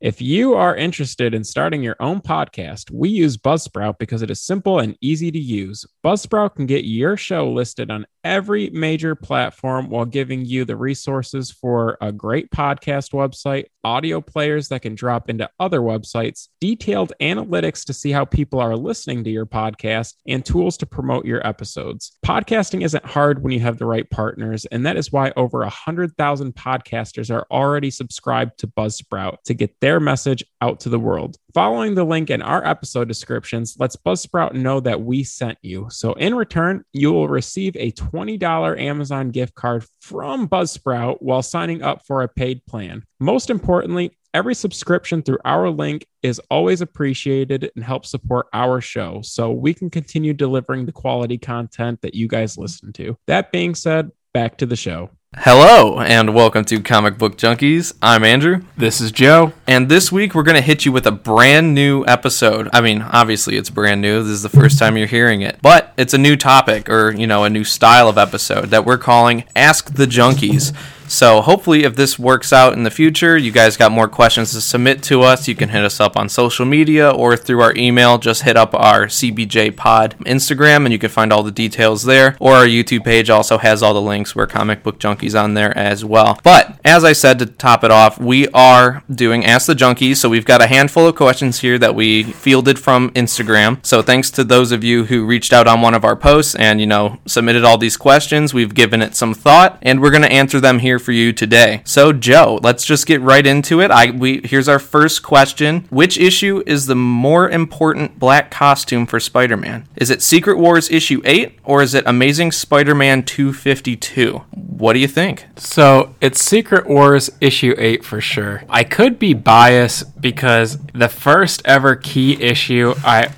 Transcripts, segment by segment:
If you are interested in starting your own podcast, we use Buzzsprout because it is simple and easy to use. Buzzsprout can get your show listed on every major platform while giving you the resources for a great podcast website, audio players that can drop into other websites, detailed analytics to see how people are listening to your podcast, and tools to promote your episodes. Podcasting isn't hard when you have the right partners, and that is why over 100,000 podcasters are already subscribed to Buzzsprout to get their message out to the world. Following the link in our episode descriptions lets Buzzsprout know that we sent you. So in return, you will receive a $20 Amazon gift card from Buzzsprout while signing up for a paid plan. Most importantly, every subscription through our link is always appreciated and helps support our show so we can continue delivering the quality content that you guys listen to. That being said, back to the show. Hello, and welcome to Comic Book Junkies. I'm Andrew. This is Joe. And this week we're going to hit you with a brand new episode. I mean, obviously it's brand new. This is the first time you're hearing it. But it's a new topic or, you know, a new style of episode that we're calling Ask the Junkies. So hopefully, if this works out in the future, you guys got more questions to submit to us. You can hit us up on social media or through our email. Just hit up our CBJ Pod Instagram, and you can find all the details there. Or our YouTube page also has all the links. We're Comic Book Junkies on there as well. But as I said to top it off, we are doing Ask the Junkies. So we've got a handful of questions here that we fielded from Instagram. So thanks to those of you who reached out on one of our posts and you know submitted all these questions. We've given it some thought, and we're going to answer them here for you today. So, Joe, let's just get right into it. I we here's our first question. Which issue is the more important black costume for Spider-Man? Is it Secret Wars issue 8 or is it Amazing Spider-Man 252? What do you think? So, it's Secret Wars issue 8 for sure. I could be biased because the first ever key issue I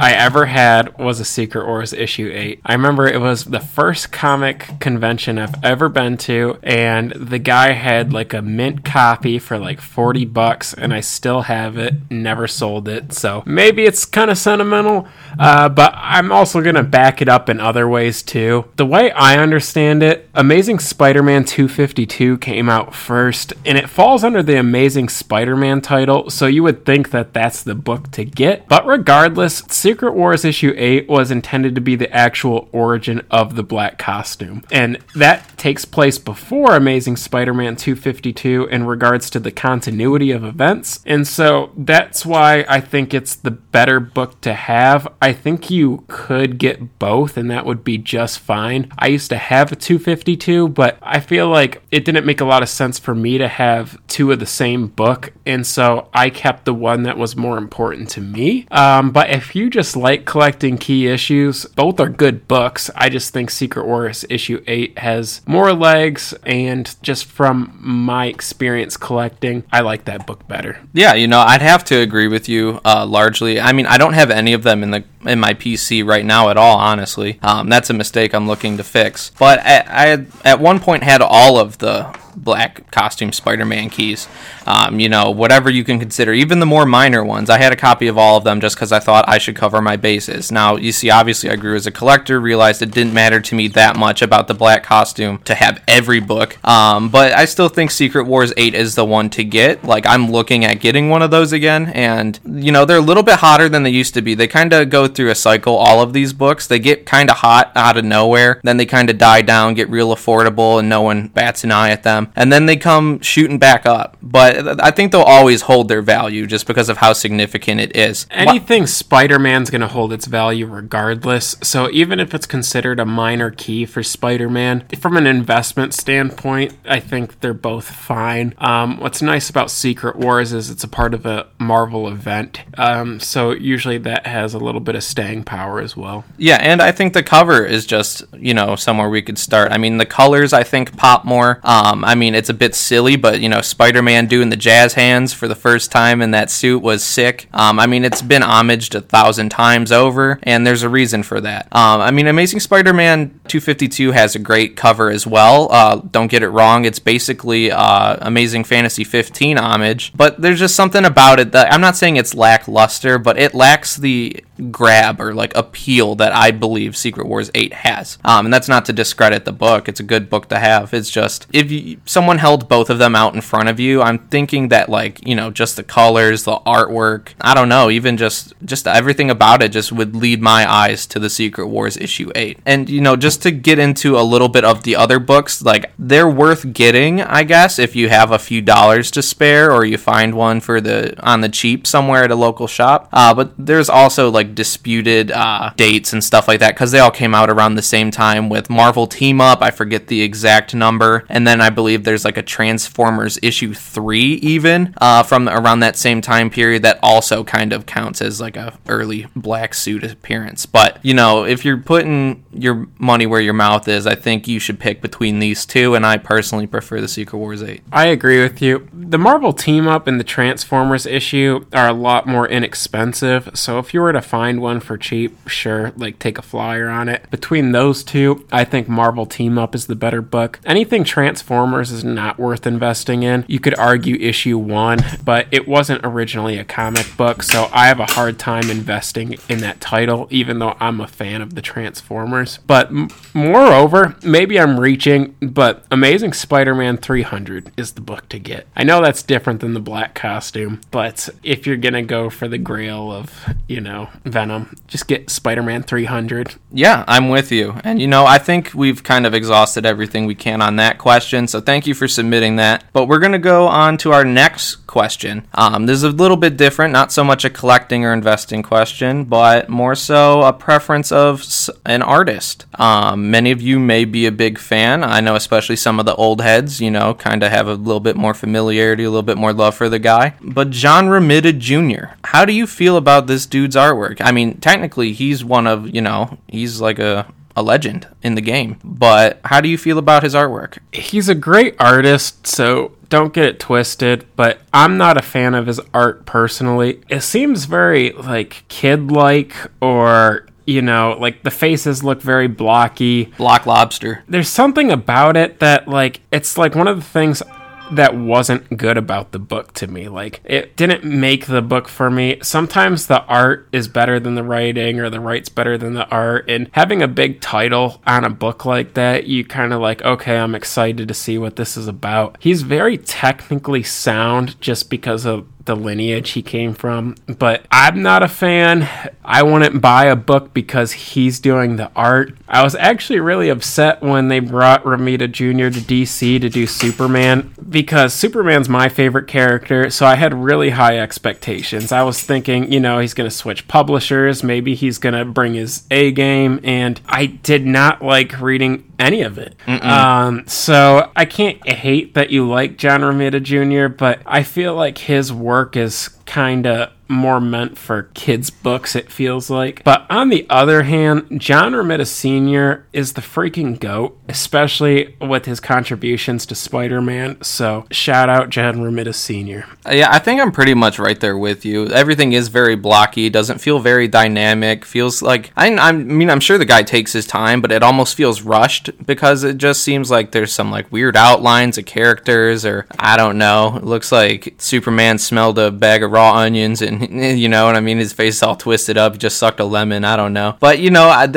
I ever had was a Secret Wars issue 8. I remember it was the first comic convention I've ever been to, and the guy had like a mint copy for like 40 bucks, and I still have it, never sold it. So maybe it's kind of sentimental, uh, but I'm also going to back it up in other ways too. The way I understand it, Amazing Spider Man 252 came out first, and it falls under the Amazing Spider Man title, so you would think that that's the book to get. But regardless, Secret Wars issue 8 was intended to be the actual origin of the black costume. And that takes place before Amazing Spider Man 252 in regards to the continuity of events. And so that's why I think it's the better book to have. I think you could get both, and that would be just fine. I used to have a 252, but I feel like it didn't make a lot of sense for me to have two of the same book. And so I kept the one that was more important to me. Um, but if you just like collecting key issues. Both are good books. I just think Secret Wars issue 8 has more legs, and just from my experience collecting, I like that book better. Yeah, you know, I'd have to agree with you uh, largely. I mean, I don't have any of them in the in my PC right now at all. Honestly, um, that's a mistake I'm looking to fix. But I, I at one point had all of the black costume Spider-Man keys. Um, you know, whatever you can consider, even the more minor ones. I had a copy of all of them just because I thought I should cover my bases. Now, you see, obviously, I grew as a collector, realized it didn't matter to me that much about the black costume to have every book. Um, but I still think Secret Wars 8 is the one to get. Like, I'm looking at getting one of those again, and, you know, they're a little bit hotter than they used to be. They kind of go through a cycle, all of these books. They get kind of hot out of nowhere, then they kind of die down, get real affordable, and no one bats an eye at them. And then they come shooting back up. But I think they'll always hold their value just because of how significant it is. Anything Spider Man's going to hold its value regardless. So even if it's considered a minor key for Spider Man, from an investment standpoint, I think they're both fine. Um, what's nice about Secret Wars is it's a part of a Marvel event. Um, so usually that has a little bit of staying power as well. Yeah, and I think the cover is just, you know, somewhere we could start. I mean, the colors I think pop more. Um, I mean, it's a bit silly, but, you know, Spider Man doing the jazz hands for the first time in that suit was sick. Um, I mean, it's been homaged a thousand times over, and there's a reason for that. Um, I mean, Amazing Spider Man 252 has a great cover as well. Uh, don't get it wrong, it's basically uh, Amazing Fantasy 15 homage, but there's just something about it that I'm not saying it's lackluster, but it lacks the grab or like appeal that I believe Secret Wars 8 has. Um, and that's not to discredit the book. It's a good book to have. It's just if you, someone held both of them out in front of you, I'm thinking that like, you know, just the colors, the artwork, I don't know, even just just everything about it just would lead my eyes to the Secret Wars issue 8. And you know, just to get into a little bit of the other books, like they're worth getting, I guess, if you have a few dollars to spare or you find one for the on the cheap somewhere at a local shop. Uh, but there's also like disputed uh, dates and stuff like that because they all came out around the same time with Marvel Team Up. I forget the exact number, and then I believe there's like a Transformers issue three even uh, from around that same time period that also kind of counts as like a early black suit appearance. But you know, if you're putting your money where your mouth is, I think you should pick between these two, and I personally prefer the Secret Wars eight. I agree with you. The Marvel Team Up and the Transformers issue are a lot more inexpensive, so if you were to find one for cheap, sure, like take a flyer on it. Between those two, I think Marvel Team Up is the better book. Anything Transformers is not worth investing in. You could argue issue one, but it wasn't originally a comic book, so I have a hard time investing in that title, even though I'm a fan of the Transformers. But m- moreover, maybe I'm reaching, but Amazing Spider Man 300 is the book to get. I know that's different than the black costume, but if you're gonna go for the grail of, you know, Venom, just get Spider Man 300. Yeah, I'm with you. And you know, I think we've kind of exhausted everything we can on that question. So thank you for submitting that. But we're going to go on to our next question. Um, this is a little bit different, not so much a collecting or investing question, but more so a preference of an artist. Um, many of you may be a big fan. I know, especially some of the old heads, you know, kind of have a little bit more familiarity, a little bit more love for the guy. But John Romita Jr., how do you feel about this dude's artwork? I mean, technically, he's one of, you know, he's like a a legend in the game. But how do you feel about his artwork? He's a great artist, so don't get it twisted, but I'm not a fan of his art personally. It seems very like kid like or you know, like the faces look very blocky. Block Lobster. There's something about it that like it's like one of the things that wasn't good about the book to me. Like it didn't make the book for me. Sometimes the art is better than the writing or the write's better than the art and having a big title on a book like that, you kind of like, okay, I'm excited to see what this is about. He's very technically sound just because of the lineage he came from, but I'm not a fan. I wouldn't buy a book because he's doing the art. I was actually really upset when they brought Romita Jr. to DC to do Superman because Superman's my favorite character, so I had really high expectations. I was thinking, you know, he's going to switch publishers, maybe he's going to bring his A game, and I did not like reading any of it. Um, so I can't hate that you like John Romita Jr., but I feel like his work is kind of more meant for kids' books, it feels like. But on the other hand, John Romita Sr. is the freaking GOAT, especially with his contributions to Spider Man. So shout out John Romita Sr. Yeah, I think I'm pretty much right there with you. Everything is very blocky, doesn't feel very dynamic. Feels like I, I mean, I'm sure the guy takes his time, but it almost feels rushed because it just seems like there's some like weird outlines of characters, or I don't know. It looks like Superman smelled a bag of raw onions, and you know what I mean. His face all twisted up. Just sucked a lemon. I don't know, but you know, I,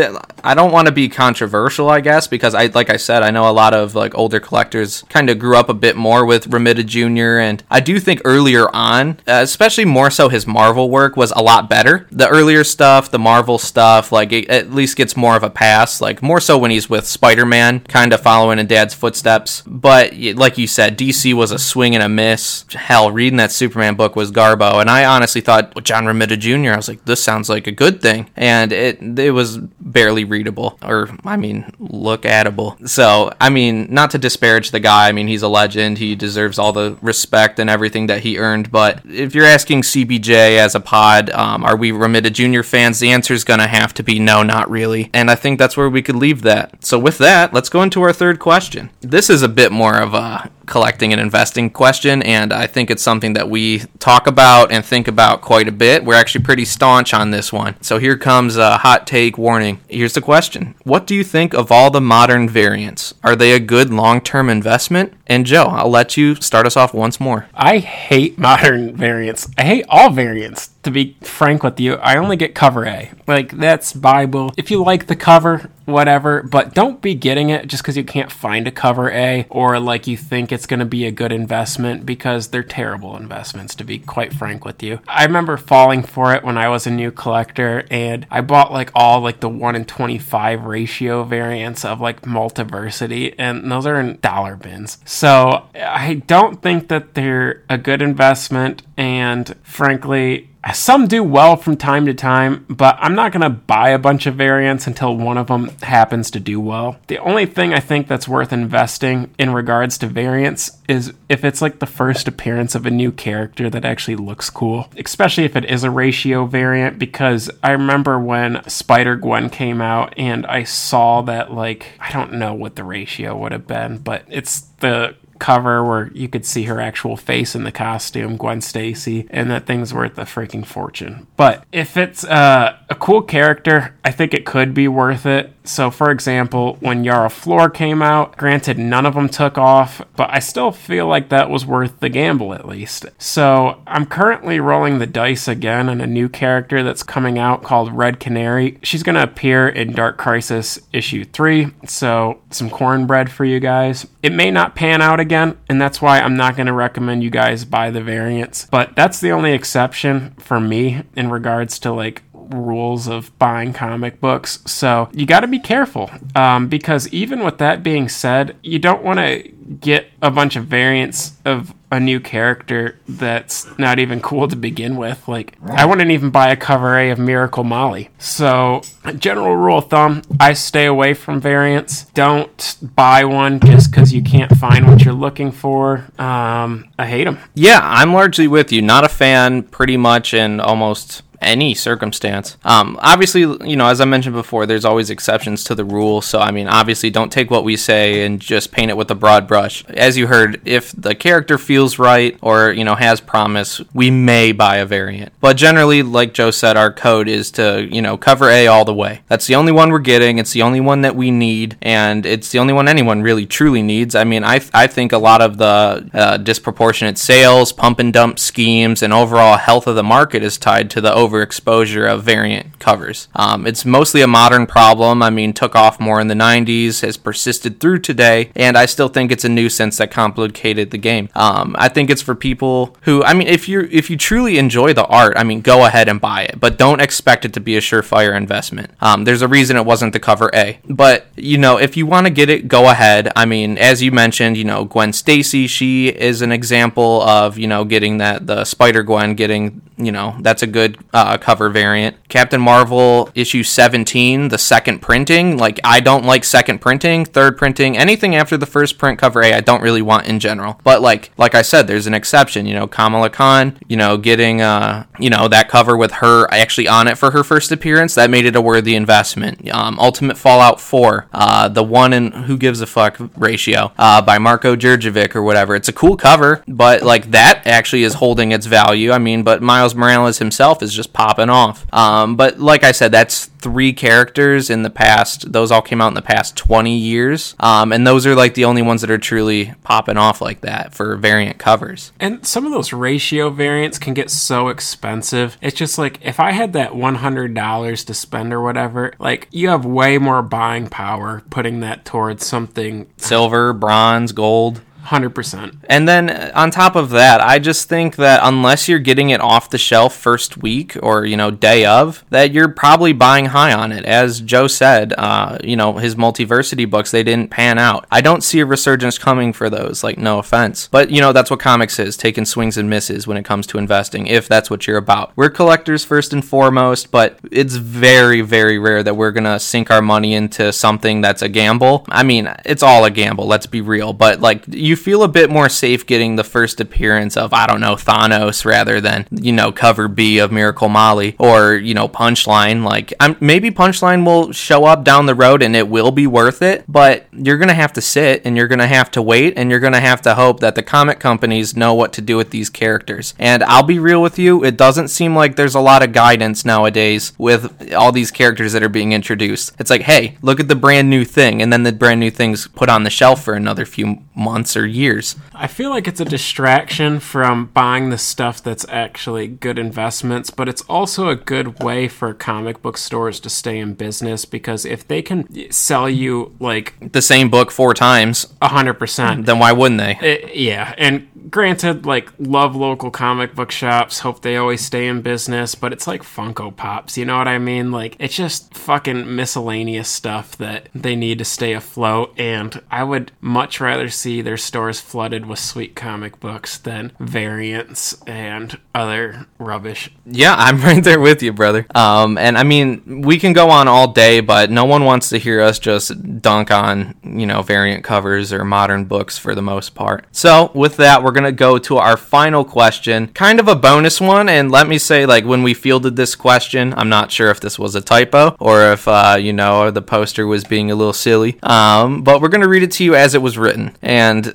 I don't want to be controversial, I guess, because I like I said, I know a lot of like older collectors kind of grew up a bit more with Romita Jr. and I do think earlier on, especially more so his Marvel work was a lot better. The earlier stuff, the Marvel stuff, like it at least gets more of a pass. Like more so when he's with Spider-Man, kind of following in Dad's footsteps. But like you said, DC was a swing and a miss. Hell, reading that Superman book was garbo, and I honestly thought with John Romita Jr. I was like, this sounds like a good thing, and it it was barely readable, or I mean, look atable. So I mean, not to disparage the guy. I mean, he's a legend. He deserves all the respect and everything that he earned. But if you're asking CBJ as a pod, um, are we Romita Jr. fans? The answer is gonna have to be no, not really. And I think that's where we could leave that. So with that, let's go into our third question. This is a bit more of a collecting and investing question, and I think it's something that we talk about and think about quite a bit. We're actually pretty staunch on this one. So here comes a hot take warning. Here's the question What do you think of all the modern variants? Are they a good long term investment? And Joe, I'll let you start us off once more. I hate modern variants. I hate all variants. To be frank with you, I only get cover A. Like that's Bible. If you like the cover, whatever, but don't be getting it just because you can't find a cover A or like you think it's going to be a good investment because they're terrible investments, to be quite frank with you. I remember falling for it when I was a new collector and I bought like all like the 1 in 25 ratio variants of like Multiversity, and those are in dollar bins. So I don't think that they're a good investment, and frankly, some do well from time to time, but I'm not going to buy a bunch of variants until one of them happens to do well. The only thing I think that's worth investing in regards to variants is if it's like the first appearance of a new character that actually looks cool, especially if it is a ratio variant, because I remember when Spider Gwen came out and I saw that, like, I don't know what the ratio would have been, but it's the cover where you could see her actual face in the costume, Gwen Stacy, and that thing's worth a freaking fortune. But if it's uh, a cool character, I think it could be worth it. So, for example, when Yara Flor came out, granted, none of them took off, but I still feel like that was worth the gamble at least. So, I'm currently rolling the dice again on a new character that's coming out called Red Canary. She's going to appear in Dark Crisis issue 3, so some cornbread for you guys. It may not pan out again, and that's why I'm not going to recommend you guys buy the variants, but that's the only exception for me in regards to like rules of buying comic books. So you got to be careful um, because even with that being said, you don't want to get a bunch of variants of a new character that's not even cool to begin with. Like, I wouldn't even buy a cover A of Miracle Molly. So, general rule of thumb I stay away from variants. Don't buy one just because you can't find what you're looking for. Um, I hate them. Yeah, I'm largely with you. Not a fan, pretty much, in almost any circumstance. Um, obviously, you know, as I mentioned before, there's always exceptions to the rule. So, I mean, obviously, don't take what we say and just paint it with a broad brush. As you heard, if the character feels right or, you know, has promise, we may buy a variant. But generally, like Joe said, our code is to, you know, cover A all the way. That's the only one we're getting. It's the only one that we need. And it's the only one anyone really truly needs. I mean, I, I think a lot of the uh, disproportionate sales, pump and dump schemes, and overall health of the market is tied to the over overexposure of variant covers. Um, it's mostly a modern problem. I mean, took off more in the 90s, has persisted through today, and I still think it's a nuisance that complicated the game. Um, I think it's for people who, I mean, if you if you truly enjoy the art, I mean, go ahead and buy it, but don't expect it to be a surefire investment. Um, there's a reason it wasn't the cover A, but you know, if you want to get it, go ahead. I mean, as you mentioned, you know, Gwen Stacy, she is an example of you know getting that the Spider Gwen getting you know that's a good uh, cover variant. Captain Marvel issue 17, the second printing. Like I don't like second printing, third printing, anything after the first print cover A. I don't really want in general. But like like I said, there's an exception. You know, Kamala Khan. You know, getting uh you know that cover with her actually on it for her first appearance that made it a worthy investment. Um, Ultimate Fallout 4, uh, the one in Who Gives a Fuck ratio uh, by Marko Djurdjevic or whatever. It's a cool cover, but like that actually is holding its value. I mean, but Miles Morales himself is just popping off. Um, but like I said, that's three characters in the past. Those all came out in the past 20 years. Um, and those are like the only ones that are truly popping off like that for variant covers. And some of those ratio variants can get so expensive. It's just like if I had that $100 to spend or whatever, like you have way more buying power putting that towards something silver, bronze, gold. 100%. And then uh, on top of that, I just think that unless you're getting it off the shelf first week or, you know, day of, that you're probably buying high on it. As Joe said, uh, you know, his multiversity books, they didn't pan out. I don't see a resurgence coming for those, like, no offense. But, you know, that's what comics is, taking swings and misses when it comes to investing, if that's what you're about. We're collectors first and foremost, but it's very, very rare that we're going to sink our money into something that's a gamble. I mean, it's all a gamble, let's be real. But, like, you you feel a bit more safe getting the first appearance of, I don't know, Thanos rather than, you know, cover B of Miracle Molly or, you know, Punchline. Like, I'm, maybe Punchline will show up down the road and it will be worth it, but you're going to have to sit and you're going to have to wait and you're going to have to hope that the comic companies know what to do with these characters. And I'll be real with you, it doesn't seem like there's a lot of guidance nowadays with all these characters that are being introduced. It's like, hey, look at the brand new thing, and then the brand new thing's put on the shelf for another few months or years. I feel like it's a distraction from buying the stuff that's actually good investments, but it's also a good way for comic book stores to stay in business because if they can sell you like The same book four times, 100%, then why wouldn't they? it, yeah, and granted, like, love local comic book shops, hope they always stay in business, but it's like Funko Pops, you know what I mean? Like, it's just fucking miscellaneous stuff that they need to stay afloat, and I would much rather see their stores flooded with sweet comic books than variants and other rubbish. Yeah, I'm right there with you, brother. Um, and I mean, we can go on all day, but no one wants to hear us just dunk on, you know, variant covers or modern books for the most part. So, with that, we're going to go to our final question, kind of a bonus one. And let me say, like, when we fielded this question, I'm not sure if this was a typo or if, uh, you know, the poster was being a little silly. Um, but we're going to read it to you as it was written,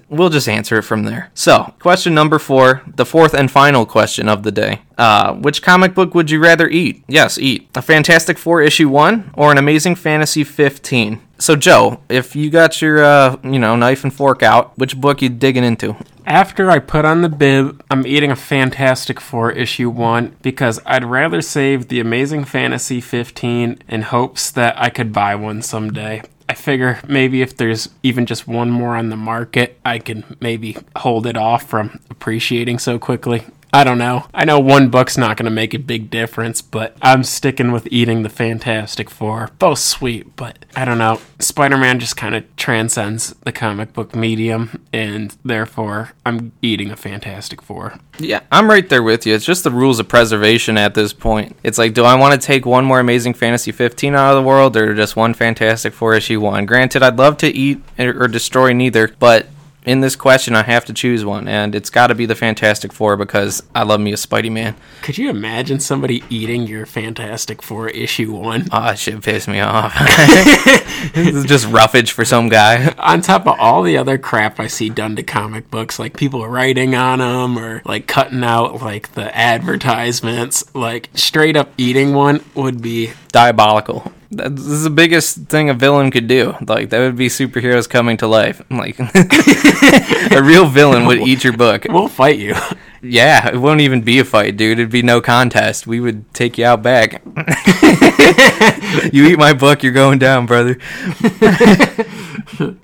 we'll just answer it from there. So, question number four, the fourth and final question of the day. Uh, which comic book would you rather eat? Yes, eat. A Fantastic Four issue 1 or an Amazing Fantasy 15? So, Joe, if you got your, uh, you know, knife and fork out, which book you digging into? After I put on the bib, I'm eating a Fantastic Four issue 1 because I'd rather save the Amazing Fantasy 15 in hopes that I could buy one someday. I figure maybe if there's even just one more on the market, I can maybe hold it off from appreciating so quickly. I don't know. I know one book's not going to make a big difference, but I'm sticking with eating the Fantastic Four. Both sweet, but I don't know. Spider Man just kind of transcends the comic book medium, and therefore I'm eating a Fantastic Four. Yeah, I'm right there with you. It's just the rules of preservation at this point. It's like, do I want to take one more Amazing Fantasy 15 out of the world or just one Fantastic Four issue 1? Granted, I'd love to eat or destroy neither, but in this question, I have to choose one, and it's got to be the Fantastic Four because I love me a Spidey Man. Could you imagine somebody eating your Fantastic Four issue one? Oh, that shit pissed me off. this is just roughage for some guy. on top of all the other crap I see done to comic books, like people writing on them or like cutting out like the advertisements, like straight up eating one would be Diabolical. That- This is the biggest thing a villain could do. Like that would be superheroes coming to life. Like a real villain would eat your book. we'll fight you. Yeah, it won't even be a fight, dude. It'd be no contest. We would take you out back. you eat my book, you're going down, brother.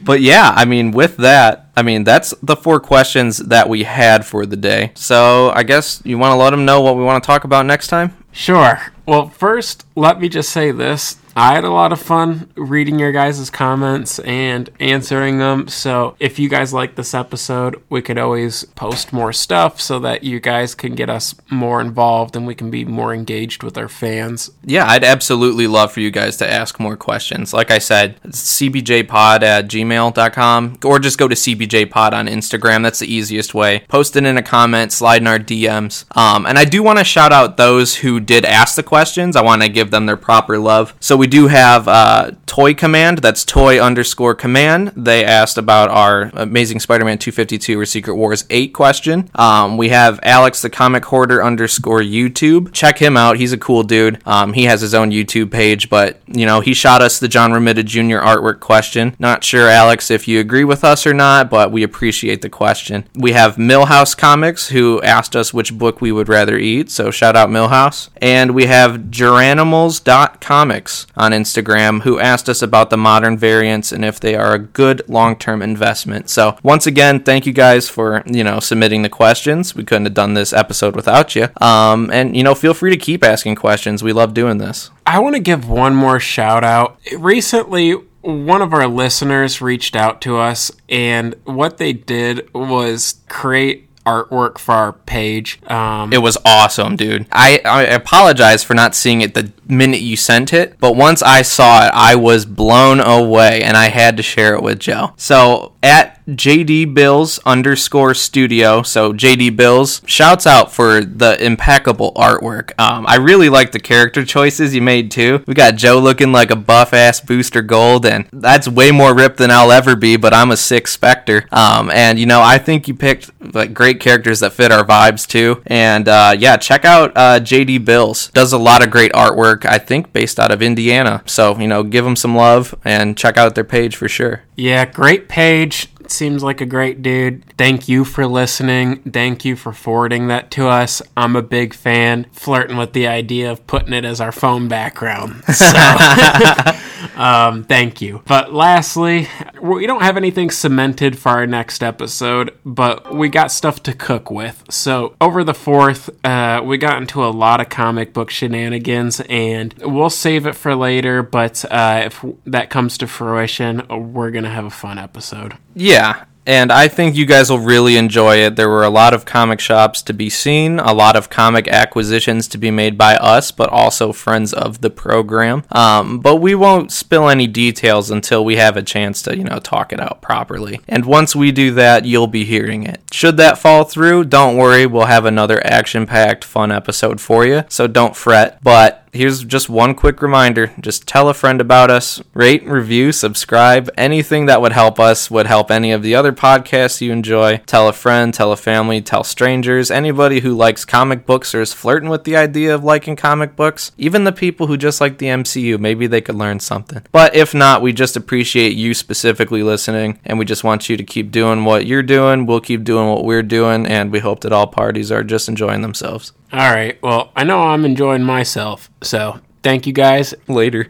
but yeah, I mean, with that, I mean, that's the four questions that we had for the day. So I guess you want to let them know what we want to talk about next time? Sure. Well, first, let me just say this. I had a lot of fun reading your guys' comments and answering them. So, if you guys like this episode, we could always post more stuff so that you guys can get us more involved and we can be more engaged with our fans. Yeah, I'd absolutely love for you guys to ask more questions. Like I said, cbjpod at gmail.com or just go to cbjpod on Instagram. That's the easiest way. Post it in a comment, slide in our DMs. Um, and I do want to shout out those who did ask the questions. I want to give them their proper love. So we do have uh, Toy Command. That's Toy underscore Command. They asked about our Amazing Spider-Man 252 or Secret Wars 8 question. Um, we have Alex the Comic Hoarder underscore YouTube. Check him out. He's a cool dude. Um, he has his own YouTube page, but you know he shot us the John Romita Jr. artwork question. Not sure, Alex, if you agree with us or not, but we appreciate the question. We have Millhouse Comics who asked us which book we would rather eat. So shout out Millhouse. And we have Geranimals.comics on Instagram who asked us about the modern variants and if they are a good long-term investment. So once again, thank you guys for you know submitting the questions. We couldn't have done this episode without you. Um, and you know, feel free to keep asking questions. We love doing this. I want to give one more shout out. Recently, one of our listeners reached out to us, and what they did was create artwork for our page. Um, It was awesome, dude. I, I apologize for not seeing it the minute you sent it, but once I saw it, I was blown away and I had to share it with Joe. So at JD Bills underscore studio. So JD Bills, shouts out for the impeccable artwork. Um, I really like the character choices you made too. We got Joe looking like a buff ass Booster Gold, and that's way more ripped than I'll ever be. But I'm a sick Spectre. Um, and you know, I think you picked like great characters that fit our vibes too. And uh, yeah, check out uh, JD Bills. Does a lot of great artwork. I think based out of Indiana. So you know, give them some love and check out their page for sure. Yeah, great page. Seems like a great dude. Thank you for listening. Thank you for forwarding that to us. I'm a big fan. Flirting with the idea of putting it as our phone background. So, um, thank you. But lastly, we don't have anything cemented for our next episode, but we got stuff to cook with. So, over the fourth, uh, we got into a lot of comic book shenanigans, and we'll save it for later. But uh, if that comes to fruition, we're to have a fun episode. Yeah, and I think you guys will really enjoy it. There were a lot of comic shops to be seen, a lot of comic acquisitions to be made by us, but also friends of the program. Um, but we won't spill any details until we have a chance to, you know, talk it out properly. And once we do that, you'll be hearing it. Should that fall through, don't worry, we'll have another action packed, fun episode for you, so don't fret. But here's just one quick reminder just tell a friend about us, rate, review, subscribe. Anything that would help us would help any of the other podcasts you enjoy. Tell a friend, tell a family, tell strangers, anybody who likes comic books or is flirting with the idea of liking comic books, even the people who just like the MCU. Maybe they could learn something. But if not, we just appreciate you specifically listening and we just want you to keep doing what you're doing. We'll keep doing what we're doing, and we hope that all parties are just enjoying themselves. All right. Well, I know I'm enjoying myself. So thank you guys. Later.